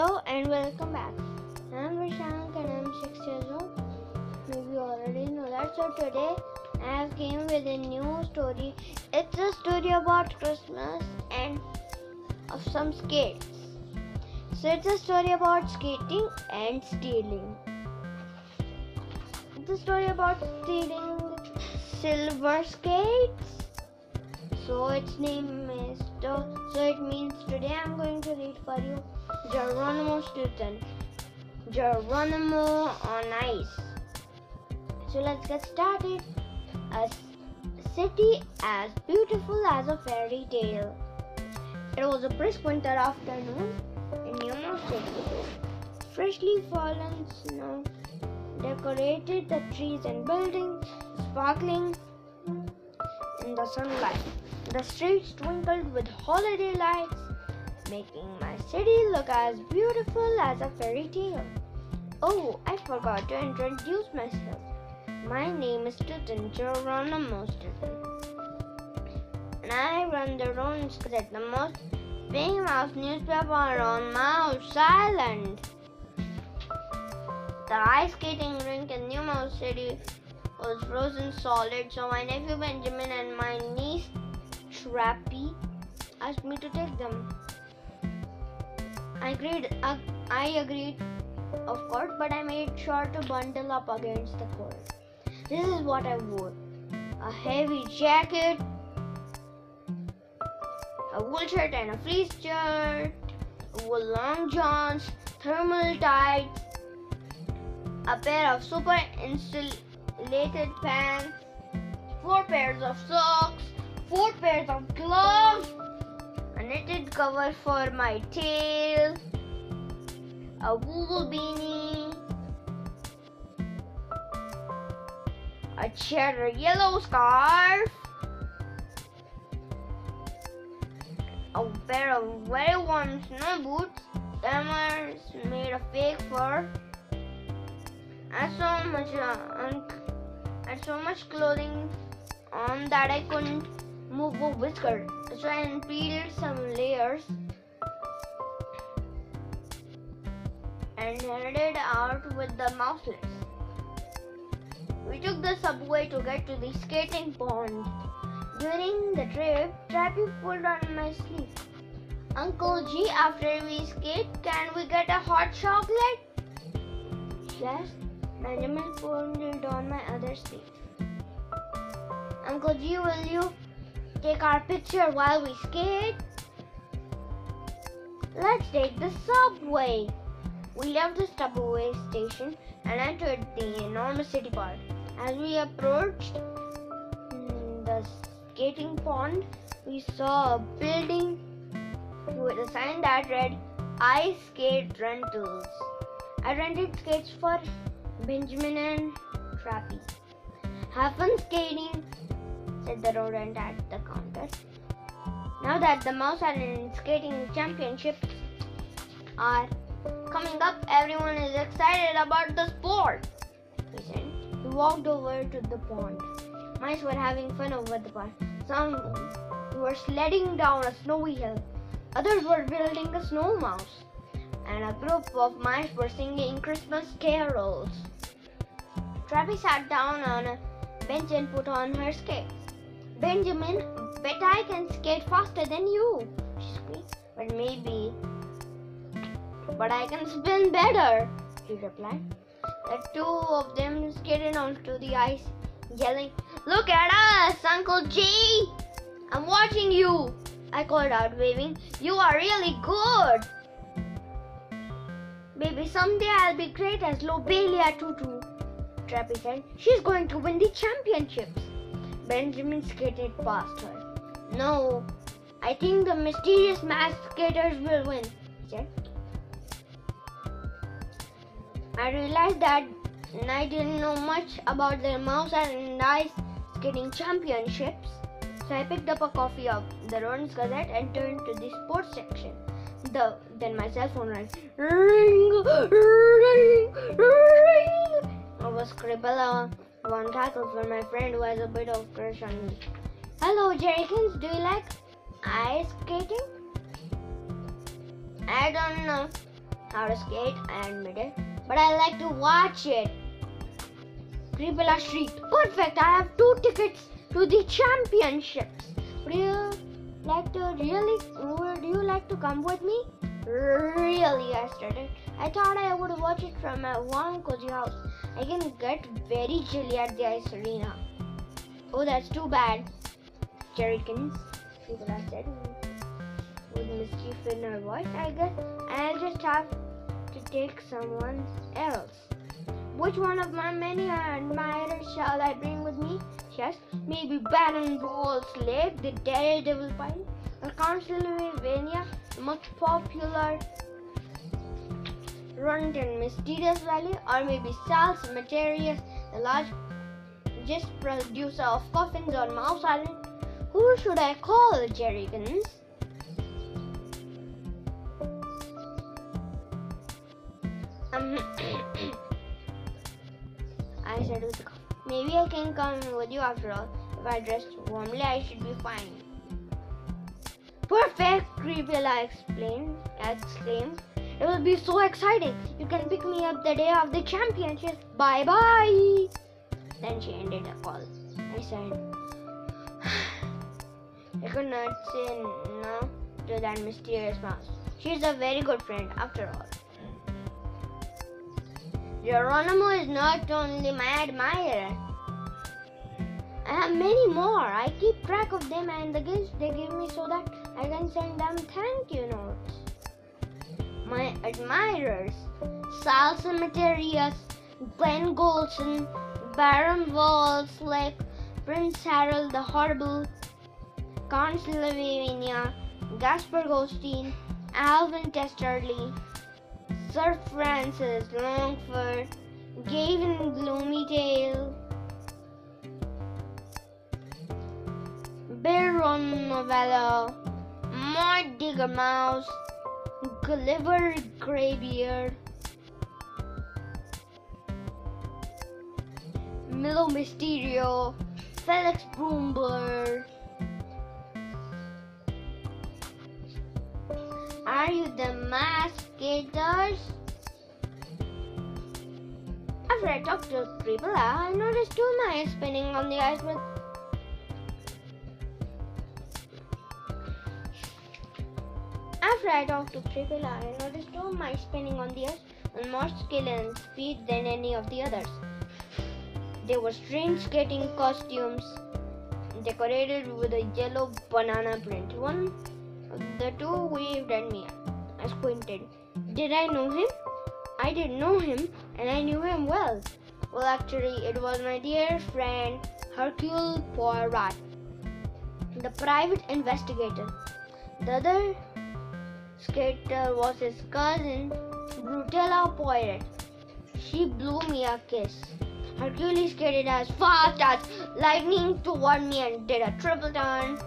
Hello and welcome back. I'm Vrishank and I'm 6 years old. Maybe you already know that. So today I have came with a new story. It's a story about Christmas and of some skates. So it's a story about skating and stealing. It's a story about stealing silver skates. So its name is so it means today I'm going to read for you Geronimo Stilton. Geronimo on ice. So let's get started. A city as beautiful as a fairy tale. It was a brisk winter afternoon in New York City. Freshly fallen snow decorated the trees and buildings, sparkling in the sunlight. The streets twinkled with holiday lights, making my city look as beautiful as a fairy tale. Oh, I forgot to introduce myself. My name is Stilton, Geronimo Stilton. And I run the Rodent's Gazette, the most famous newspaper on Mouse Island. The ice skating rink in New Mouse City was frozen solid, so my nephew Benjamin and my niece Trappy asked me to take them. I agreed. Uh, I agreed, of course, but I made sure to bundle up against the cold. This is what I wore: a heavy jacket, a wool shirt and a fleece shirt, wool long johns, thermal tights, a pair of super insulated pants, four pairs of socks, four pairs of gloves, knitted cover for my tail, a wool beanie, a cheddar yellow scarf, a pair of very warm snow boots, them made of fake fur, and so much, uh, and so much clothing on that I couldn't move a whisker. So I peeled some layers and headed out with the mouselets. We took the subway to get to the skating pond. During the trip, Trappy pulled on my sleeve. Uncle G, after we skate, can we get a hot chocolate? Yes, Benjamin pulled it on my other sleeve. Uncle G, will you take our picture while we skate? Let's take the subway. We left the subway station and entered the enormous city park. As we approached mm, the skating pond, we saw a building with a sign that read Ice Skate Rentals. I rented skates for Benjamin and Trappy. Have fun skating, said the rodent at the contest. Now that the Mouse Island skating championships are coming up, everyone is excited about the sport. He said. He walked over to the pond. Mice were having fun over the pond. Some were sledding down a snowy hill. Others were building a snow mouse. And a group of mice were singing Christmas carols. Trappy sat down on a bench and put on her skates. Benjamin, bet I can skate faster than you, she squeaked. But maybe. But I can spin better, she replied. The two of them skated onto the ice, yelling, Look at us, Uncle G! I'm watching you! I called out, waving. You are really good! Maybe someday I'll be great as Lobelia Tutu, Trappy said. She's going to win the championships. Benjamin skated past her. No, I think the mysterious masked skaters will win. I realized that I didn't know much about the Mouse and Ice skating championships, so I picked up a copy of the Rodent's Gazette and turned to the sports section. The, then my cell phone rang. Ring, ring, ring. I was Scribbler uh, one tackle for my friend who has a bit of crush on me. Hello, Jerrykins. Do you like ice skating? I don't know. how to skate, I admit it, but I like to watch it. Creepella shrieked, Perfect, I have two tickets to the championships. Would you like to really, would you like to come with me? Really, I started. I thought I would watch it from my warm cozy house. I can get very chilly at the ice arena. Oh, that's too bad. Jerrykins, people I said with mischief in her voice. I guess I'll just have to take someone else. Which one of my many admirers shall I bring with me? Yes, maybe Baron Ball Slave, the daredevil pilot, or Transylvania, the most popular runt in Mysterious Valley, or maybe Sal's Materius, the largest producer of coffins on Mouse Island. Who should I call, Jerrykins? Um, I said. Maybe I can come with you after all. If I dress warmly, I should be fine. Perfect, Creepella explained, exclaimed. It will be so exciting. You can pick me up the day of the championship. Bye bye. Then she ended the call. I said, I could not say no to that mysterious mouse. She's a very good friend after all. Geronimo is not only my admirer. I have many more. I keep track of them and the gifts they give me so that I can send them thank you notes. My admirers Sal Materius, Ben Golson, Baron Volslick, Prince Harold the Horrible, Count Sylvania, Gaspar Goldstein, Alvin Testerly, Sir Francis Longford, Gavin Gloomytail, Baron Novello, Maud Digger Mouse, Gulliver Greybeard, Milo Mysterio, Felix Broomblur. Are you the masqueraders? After I talked to people, I noticed two mice spinning on the ice with After I talked to Triple I noticed two mice spinning on the earth with more skill and speed than any of the others. They were strange skating costumes decorated with a yellow banana print. One the two waved at me. I squinted. Did I know him? I didn't know him, and I knew him well. Well, actually, it was my dear friend Hercule Poirat, the private investigator. The other skater was his cousin, Brutella Poirat. She blew me a kiss. Hercule skated as fast as lightning toward me and did a triple turn,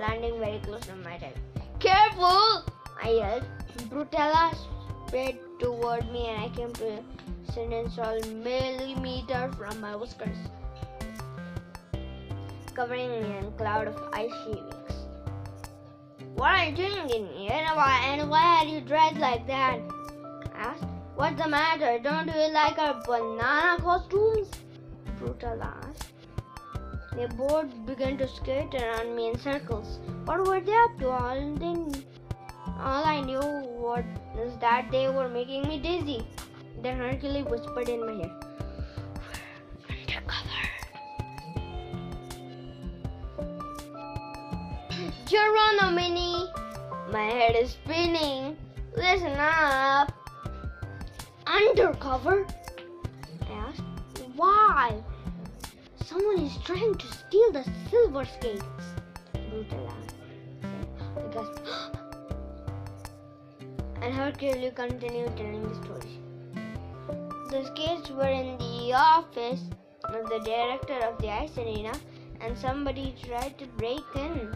landing very close to my head. Careful! I yelled. Brutella sped toward me and I came to a sentence all millimeter from my whiskers, covering me in a cloud of ice shavings. What are you doing in here and why, are you dressed like that? Asked. What's the matter? Don't you like our banana costumes? Brutal asked. They both began to skate around me in circles. What were they up to? All they, all I knew was that they were making me dizzy. Then Hercules whispered in my ear, Geronimini, my head is spinning. Listen up. Undercover? I asked. Why? Someone is trying to steal the silver skates. Brutal I gasped. and Hercule continued telling the story. The skates were in the office of the director of the ice arena, and somebody tried to break in.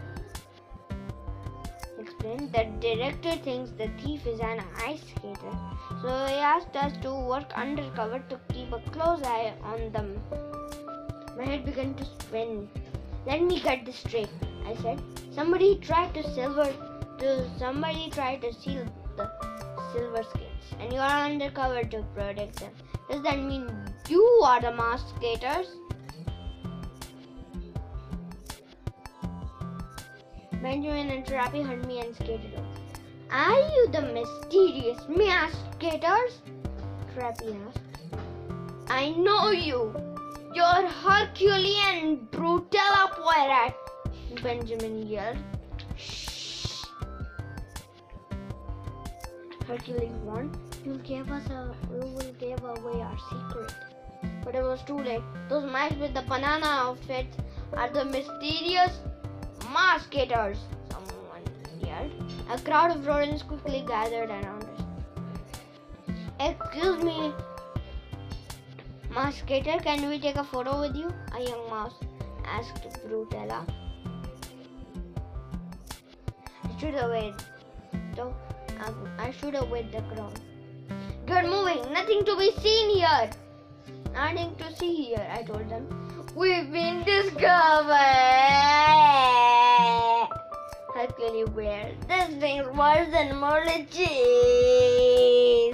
Explained that director thinks the thief is an ice skater, so he asked us to work undercover to keep a close eye on them. My head began to spin. Let me get this straight, I said. Somebody tried to silver to somebody tried to steal the silver skates and you are undercover to protect them. Does that mean you are the masked skaters? Benjamin and Trappy heard me and skated off. Are you the mysterious masked skaters? Trappy asked. I know you. You're Herculean Brutella pirate, Benjamin yelled. Shh. Hercules warned, You'll give us a you will give away our secret. But it was too late. Those mice with the banana outfits are the mysterious maskaters. Someone yelled. A crowd of rodents quickly gathered around us. Excuse me, Maskater, can we take a photo with you? A young mouse asked Brutella. I should have waited. Though um, I should have waited the crowd. Get moving! Nothing to be seen here! Nothing to see here, I told them. We've been discovered! Hercules weird. This thing's worse than cheese!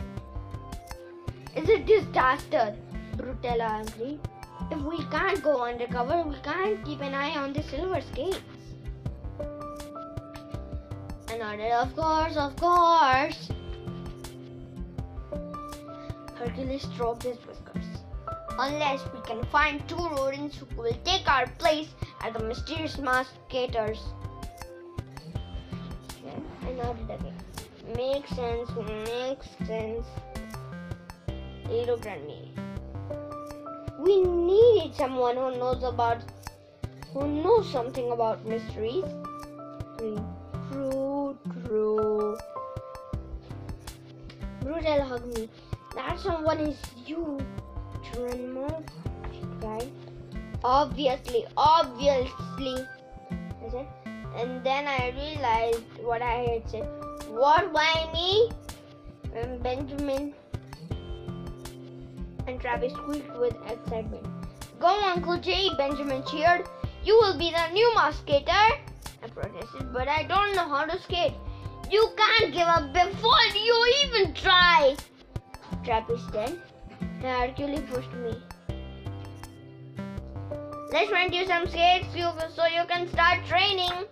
It's a disaster. Brutella agreed. If we can't go undercover, we can't keep an eye on the silver skates. Nodded, of course, of course. Hercules stroked his whiskers. Unless we can find two rodents who will take our place as the mysterious masked skaters. Nodded again. Makes sense, makes sense. Little Granny. We need someone who knows about who knows something about mysteries. Three. True, true. Brutal hugged me. That someone is you, Geronimo. Right? Obviously, obviously. I said. And then I realized what I had said. What, why me? And Benjamin and Travis squeaked with excitement. Go, Uncle G, Benjamin cheered. You will be the new skater. I protested, but I don't know how to skate. You can't give up before you even try. Travis said. And Hercules pushed me. Let's rent you some skates so you can start training.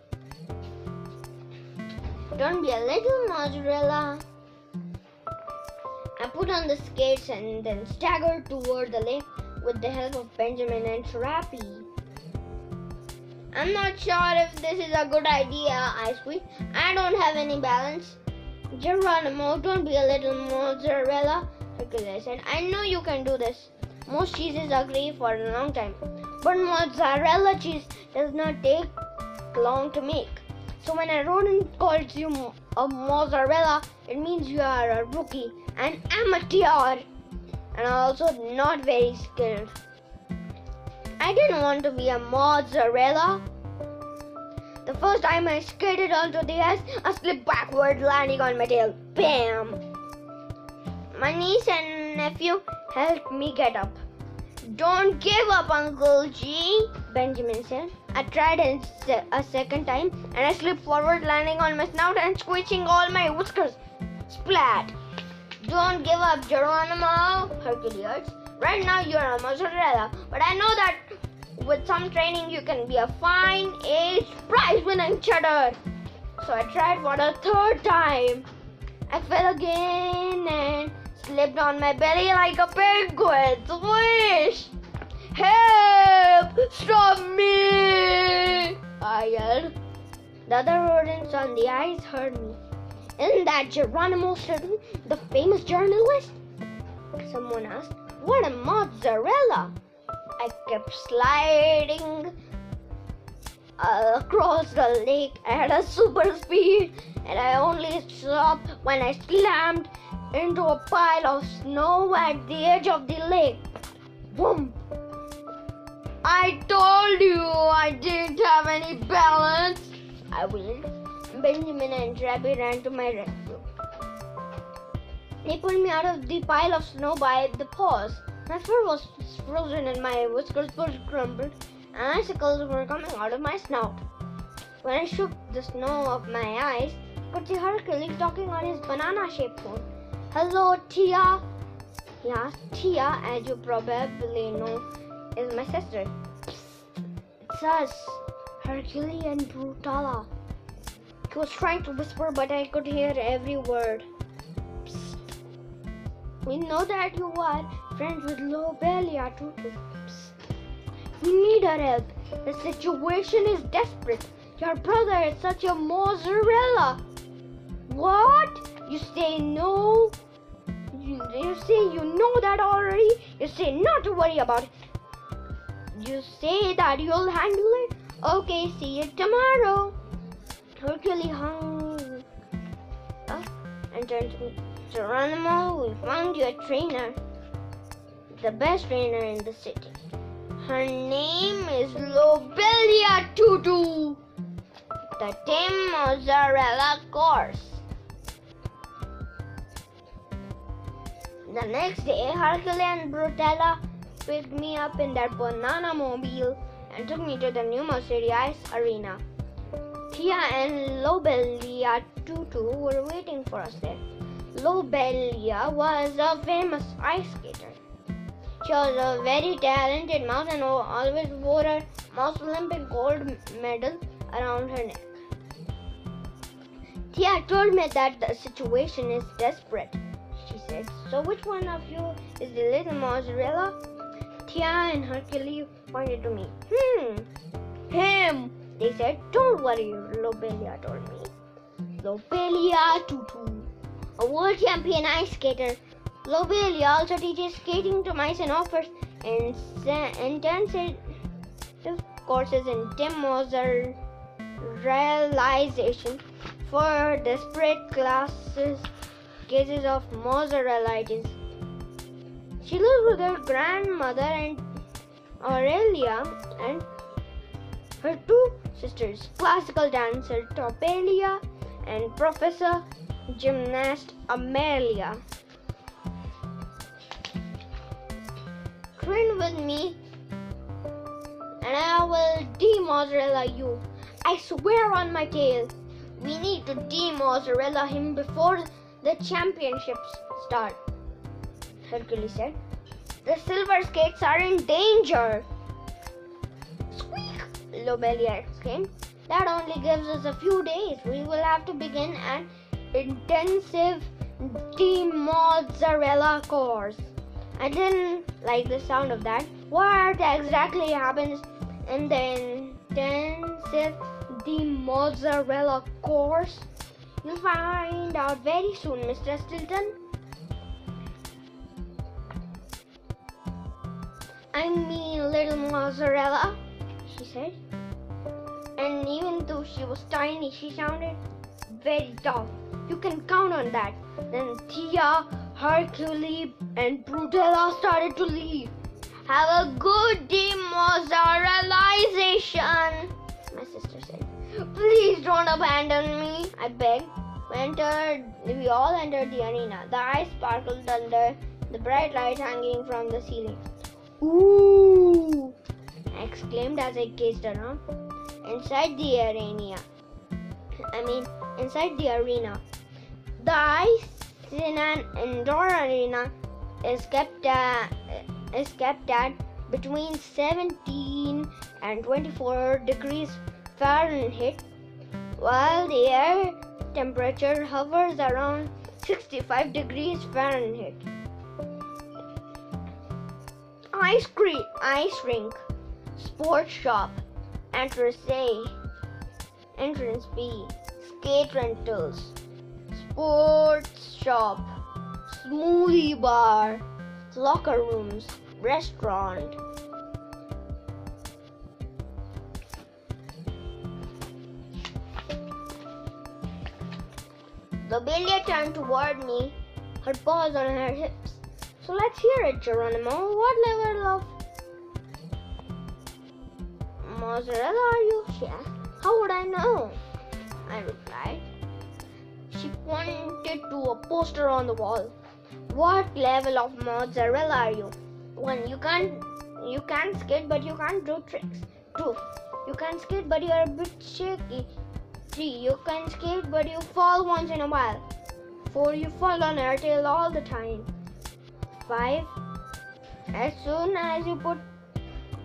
Don't be a little mozzarella. I put on the skates and then staggered toward the lake with the help of Benjamin and Trappy. I'm not sure if this is a good idea, I squeaked. I don't have any balance. Geronimo, don't be a little mozzarella, Hercules said. I know you can do this. Most cheeses are great for a long time, but mozzarella cheese does not take long to make. So when a rodent calls you a mozzarella, it means you are a rookie, an amateur, and also not very skilled. I didn't want to be a mozzarella. The first time I skated onto the ice, I slipped backward, landing on my tail. Bam! My niece and nephew helped me get up. Don't give up, Uncle G, Benjamin said. I tried a second time and I slipped forward, landing on my snout and squishing all my whiskers. Splat! Don't give up, Geronimo, Hercules. Right now you're a mozzarella, but I know that with some training you can be a fine age prize winning cheddar. So I tried for the third time. I fell again and slipped on my belly like a penguin. Swish! Help! Stop me! I yelled. The other rodents on the ice heard me. Isn't that Geronimo Stilton, the famous journalist? Someone asked. What a mozzarella! I kept sliding across the lake at a super speed, and I only stopped when I slammed into a pile of snow at the edge of the lake. Boom! I told you I didn't have any balance. I wailed. Benjamin and Trappy ran to my rescue. They pulled me out of the pile of snow by the paws. My fur was frozen and my whiskers were crumpled, and icicles were coming out of my snout. When I shook the snow off my eyes, I could see Hercules talking on his banana-shaped phone. Hello, Tia. Yeah, Tia, as you probably know, is my sister. It's us, Hercule and Brutella. He was trying to whisper, but I could hear every word. Psst. We know that you are friends with Lobelia. Psst. We need her help. The situation is desperate. Your brother is such a mozzarella. What? You say no? You, you say you know that already? You say not to worry about it. You say that you'll handle it? Okay, see you tomorrow. Hercules hung up and turned to. Geronimo, we found you a trainer. The best trainer in the city. Her name is Lobelia Tutu. The Demozzarella course. The next day, Hercule and Brutella picked me up in their banana mobile and took me to the new Ice Arena. Tia and Lobelia Tutu were waiting for us there. Lobelia was a famous ice skater. She was a very talented mouse and always wore a mouse Olympic gold medal around her neck. Tia told me that the situation is desperate she said. So which one of you is the little mozzarella? Tia and Hercules pointed to me. Hmm, him, they said. Don't worry, Lobelia told me. Lobelia Tutu, a world champion ice skater. Lobelia also teaches skating to mice and offers intensive courses in Tim realization for desperate classes cases of mozzarellitis. She lives with her grandmother and Aurelia and her two sisters, classical dancer Topelia and professor gymnast Amelia. Train with me and I will demozzarella you. I swear on my tail. We need to demozzarella him before the championships start. Hercules said. The silver skates are in danger. Squeak! Lobelia exclaimed. That only gives us a few days. We will have to begin an intensive demozzarella course. I didn't like the sound of that. What exactly happens in the intensive demozzarella course? You'll find out very soon, Mr. Stilton. I mean, little mozzarella, she said. And even though she was tiny, she sounded very tough. You can count on that. Then Tia, Hercule, and Brutella started to leave. Have a good demozzarellization, my sister said. Please don't abandon me, I begged. We entered, we all entered the arena. The eyes sparkled under the bright light hanging from the ceiling. Ooh! I exclaimed as I gazed around. Inside the arena, I mean, inside the arena, the ice in an indoor arena is kept at, is kept at between 17 and 24 degrees Fahrenheit, while the air temperature hovers around 65 degrees Fahrenheit. Ice cream, ice rink, sports shop, entrance A, entrance B, skate rentals, sports shop, smoothie bar, locker rooms, restaurant, Lobelia turned toward me, her paws on her hips. So let's hear it, Geronimo. What level of mozzarella are you? Asked. How would I know? I replied. She pointed to a poster on the wall. What level of mozzarella are you? One, you can't you can skate but you can't do tricks. Two, you can skate but you're a bit shaky. 3. You can skate but you fall once in a while. 4. You fall on your tail all the time. 5. As soon as you put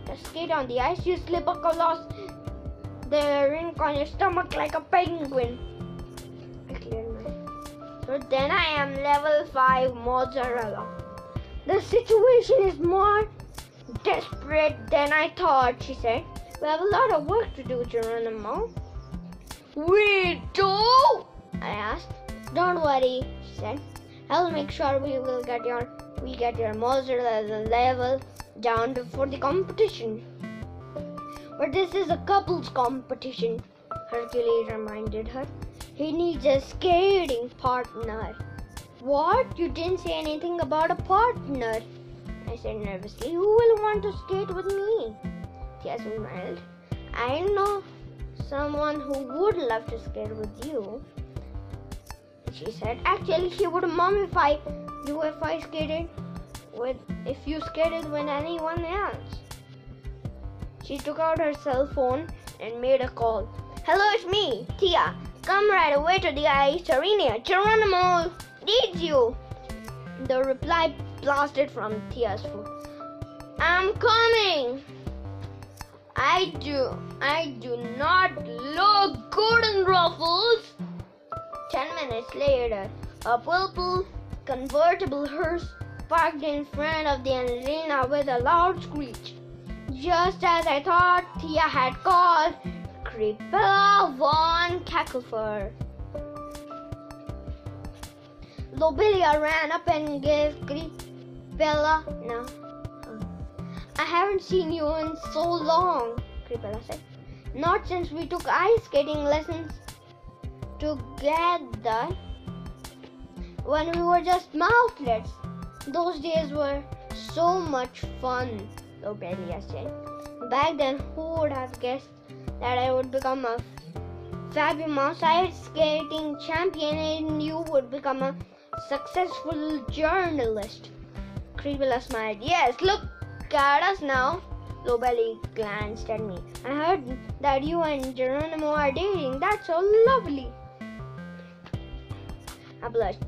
the skate on the ice, you slip across the rink on your stomach like a penguin. I cleared my. So then I am level 5 mozzarella. The situation is more desperate than I thought, she said. We have a lot of work to do, Geronimo. We do? I asked. Don't worry, she said. I'll make sure we will get your we get your mozzarella level down before the competition. But this is a couples competition, Hercules reminded her. He needs a skating partner. What? You didn't say anything about a partner. I said nervously. Who will want to skate with me? Tia smiled. I know someone who would love to skate with you. She said, actually, she would mummify you if I skated with if you skated with anyone else. She took out her cell phone and made a call. Hello, it's me, Tia. Come right away to the ice arena. Geronimo needs you. The reply blasted from Tia's phone. I'm coming. I do I do not look good in ruffles. Ten minutes later, a purple convertible hearse parked in front of the arena with a loud screech. Just as I thought Tia had called, Creepella von Cacklefur. Lobelia ran up and gave Creepella no. I haven't seen you in so long, Creepella said. Not since we took ice skating lessons together when we were just mouthlets. Those days were so much fun, Lobelia said. Back then, who would have guessed that I would become a fabulous ice skating champion and you would become a successful journalist? Creepella smiled. Yes, look at us now. Lobelia glanced at me. I heard that you and Geronimo are dating. That's so lovely. I blushed.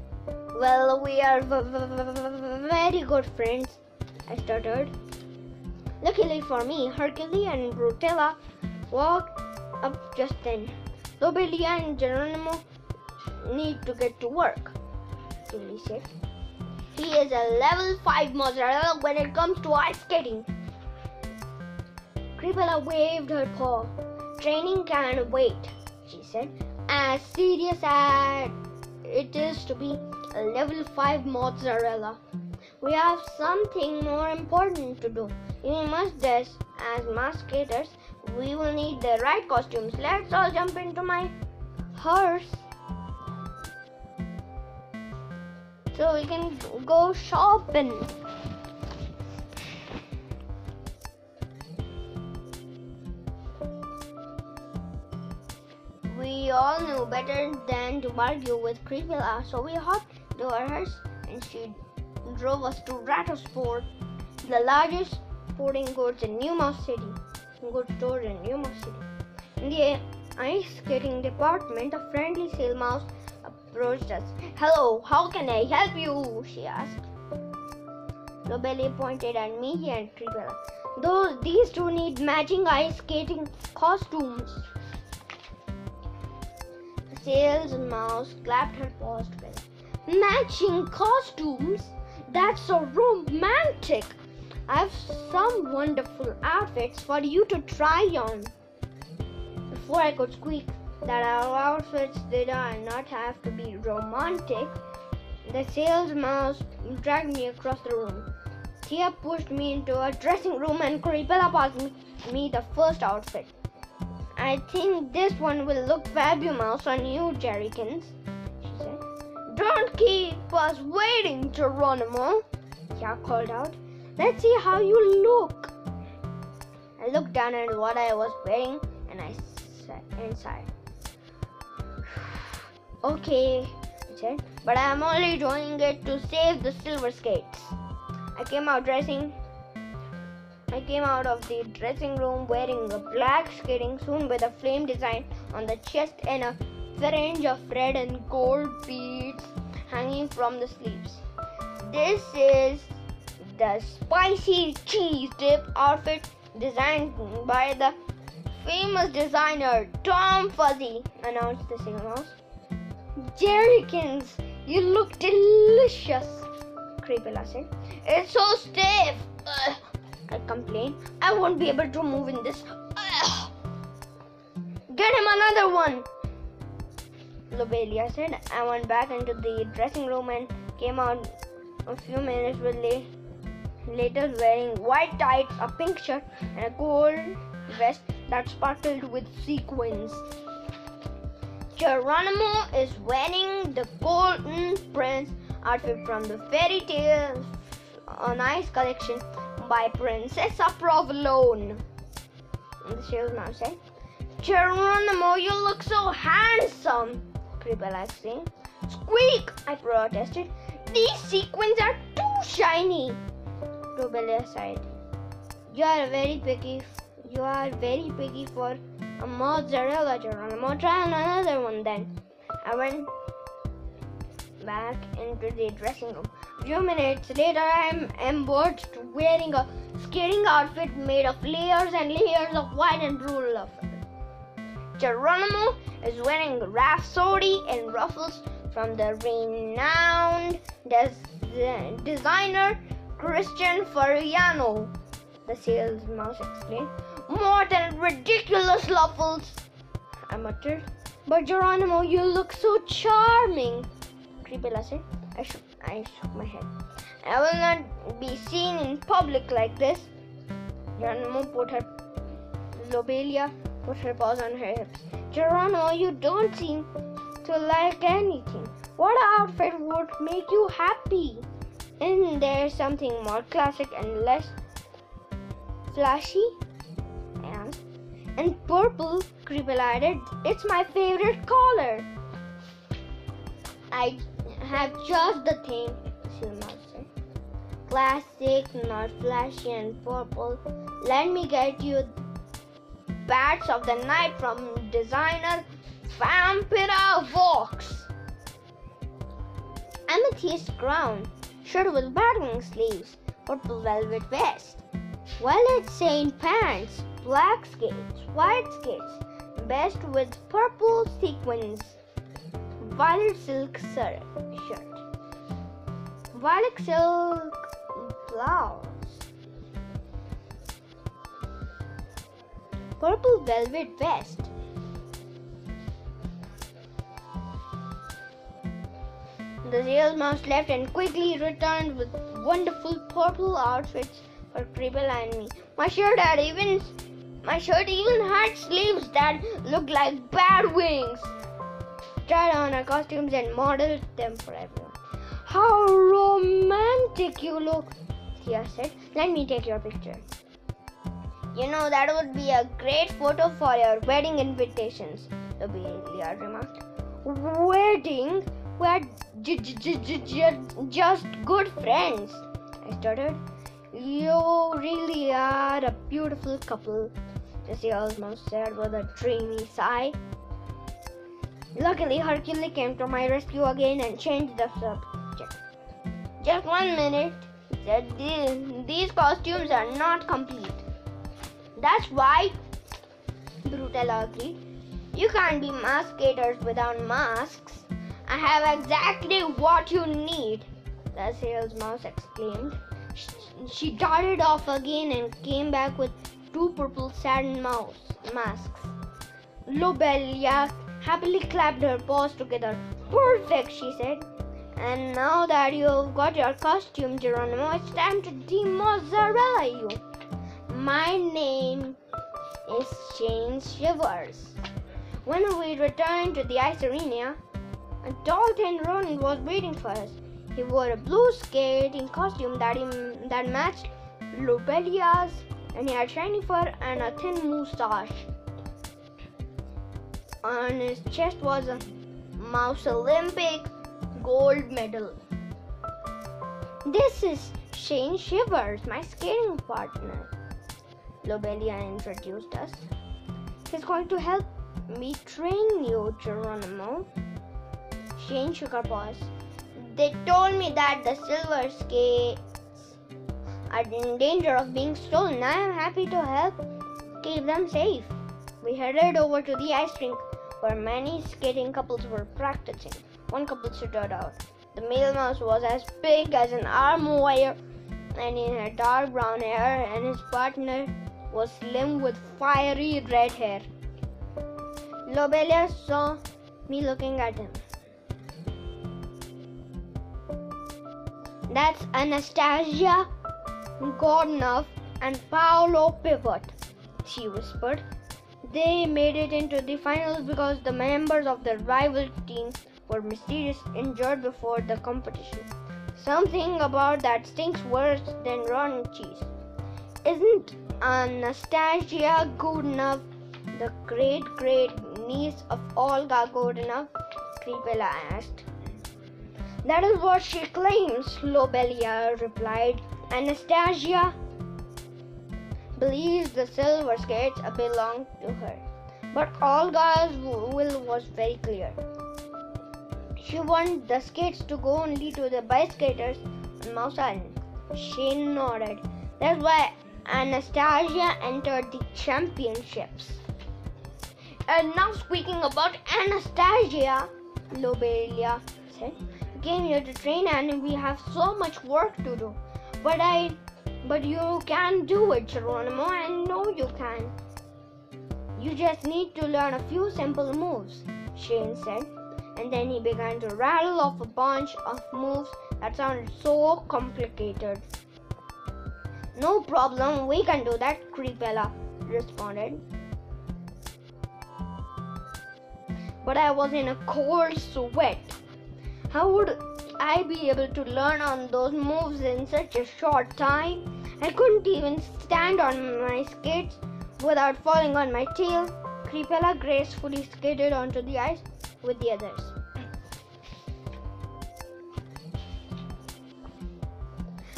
Well, we are very good friends, I stuttered. Luckily for me, Hercules and Brutella walked up just then. Lobelia and Geronimo need to get to work, Julie said. He is a level 5 mozzarella when it comes to ice skating. Creepella waved her paw. Training can wait, she said, as serious as it is to be a level 5 mozzarella. We have something more important to do. You must dress as masqueraders. We will need the right costumes. Let's all jump into my horse. so we can go shopping. We all knew better than to argue with Creepella, so we hopped hearse and she drove us to Ratosport, the largest sporting goods in New Mouse City. Goods store in New Mouse City. In the ice skating department, a friendly sail mouse approached us. Hello, how can I help you? she asked. Lobelia pointed at me and Creepella. Those these two need matching ice skating costumes. The sales mouse clapped her paws together. Matching costumes? That's so romantic! I have some wonderful outfits for you to try on. Before I could squeak that our outfits did not have to be romantic, the sales mouse dragged me across the room. Tia pushed me into a dressing room and Creepella passed me the first outfit. I think this one will look fabulous on you, Jerrykins. Don't keep waiting, Geronimo, Tia called out. Let's see how you look. I looked down at what I was wearing and I sat inside. okay, I said, but I'm only doing it to save the silver skates. I came out dressing. I came out of the dressing room wearing a black skating suit with a flame design on the chest and a fringe of red and gold beads hanging from the sleeves. This is the spicy cheese dip outfit designed by the famous designer Tom Fuzzy, announced the single mouse. Jerrykins, you look delicious, Creepella said. It's so stiff. Ugh, I complained. I won't be able to move in this. Ugh. Get him another one, Lobelia said. I went back into the dressing room and came out a few minutes later wearing white tights, a pink shirt, and a gold vest that sparkled with sequins. Geronimo is wearing the Golden Prince outfit from the Fairy Tale a nice collection by Princess Provolone. The salesman said, Geronimo, you look so handsome, Exclaimed. Squeak, I protested. These sequins are too shiny. Lobelia sighed. You are very picky. You are very picky for a mozzarella Geronimo. Try another one then. I went back into the dressing room. A few minutes later, I'm embarked wearing a skating outfit made of layers and layers of white and blue love. Geronimo is wearing rhapsody and ruffles from the renowned des- designer Christian Fariano. The sales mouse explained. More than ridiculous ruffles, I muttered. But Geronimo, you look so charming. Creepella said. I shook, I shook my head. I will not be seen in public like this. Geronimo put her Lobelia put her paws on her hips. Geronimo, you don't seem to like anything. What outfit would make you happy? Isn't there something more classic and less flashy? And and purple, Creepella added, it's my favorite color. I have just the thing, Silma said. Classic, not flashy and purple. Let me get you bats of the night from designer Vampira Vox. Amethyst crown, shirt with batwing sleeves, purple velvet vest, violet saint pants, black skates, white skates, vest with purple sequins, violet silk shirt, violet silk blouse, purple velvet vest. The real mouse left and quickly returned with wonderful purple outfits for Creepella and me. My shirt had even my shirt even had sleeves that looked like bat wings. Tried on our costumes and modeled them for everyone. How romantic you look, Tia said. Let me take your picture. You know that would be a great photo for your wedding invitations, the Lobelia remarked. Wedding? We're j- j- j- just good friends, I stuttered. You really are a beautiful couple, Jessie almost said with a dreamy sigh. Luckily, Hercules came to my rescue again and changed the subject. Just one minute, he said. These costumes are not complete. That's why, Brutella agreed. You can't be masqueraders without masks. I have exactly what you need, the sales mouse exclaimed. She darted off again and came back with two purple satin mouse masks. Lobelia happily clapped her paws together. Perfect, she said. And now that you've got your costume, Geronimo, it's time to demozzarella you. My name is Shane Shivers. When we returned to the ice arena, a tall tin Ronin was waiting for us. He wore a blue skating costume that, that matched Lobelia's, and he had shiny fur and a thin moustache. On his chest was a Mouse Olympic gold medal. This is Shane Shivers, my skating partner. Lobelia introduced us. He's going to help me train you, Geronimo. Shane shook her paws. They told me that the silver skates are in danger of being stolen. I am happy to help keep them safe. We headed over to the ice rink where many skating couples were practicing. One couple stood out. The male mouse was as big as an arm wire and he had dark brown hair, and his partner was slim with fiery red hair. Lobelia saw me looking at him. That's Anastasia Godunov and Paolo Pivot, she whispered. They made it into the finals because the members of the rival team were mysteriously injured before the competition. Something about that stinks worse than rotten cheese. Isn't Anastasia Godunov the great great niece of Olga Godunov? Creepella asked. That is what she claims, Lobelia replied. Anastasia believes the silver skates belong to her. But Olga's will was very clear. She wanted the skates to go only to the bike skaters on. She nodded. That's why Uh, Anastasia entered the championships. And now speaking about Anastasia, Lobelia said, we came here to train and we have so much work to do. But I but you can do it, Geronimo, I know you can. You just need to learn a few simple moves, Shane said and then he began to rattle off a bunch of moves that sounded so complicated. No problem, we can do that, Creepella responded. But I was in a cold sweat. How would I be able to learn on those moves in such a short time? I couldn't even stand on my skates without falling on my tail. Creepella gracefully skated onto the ice with the others.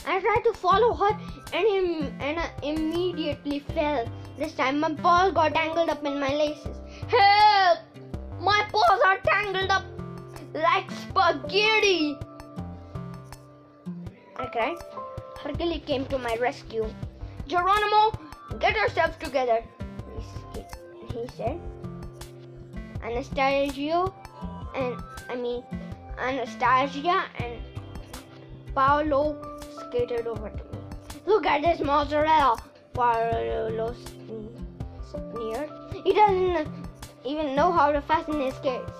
I tried to follow her and, Im- and I immediately fell. This time my paws got tangled up in my laces. Help! My paws are tangled up like spaghetti! I cried. Hercules came to my rescue. Geronimo, get yourself together, he said. Anastasio and I mean Anastasia and Paolo skated over to me. Look at this mozzarella, Paolo sneered. He doesn't even know how to fasten his skates.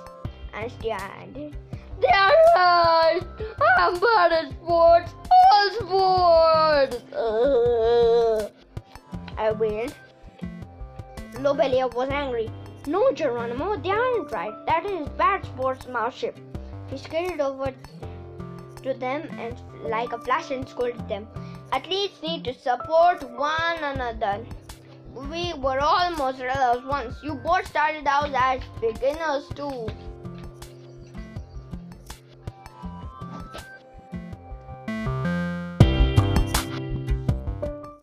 Anastasia added. They're right. I'm bad at sports. All sports. I win. Lobelia was angry. No, Geronimo, they aren't right. That is bad sportsmanship. He skated over to them and like a flash and scolded them. Athletes need to support one another. We were all mozzarellas once. You both started out as beginners too.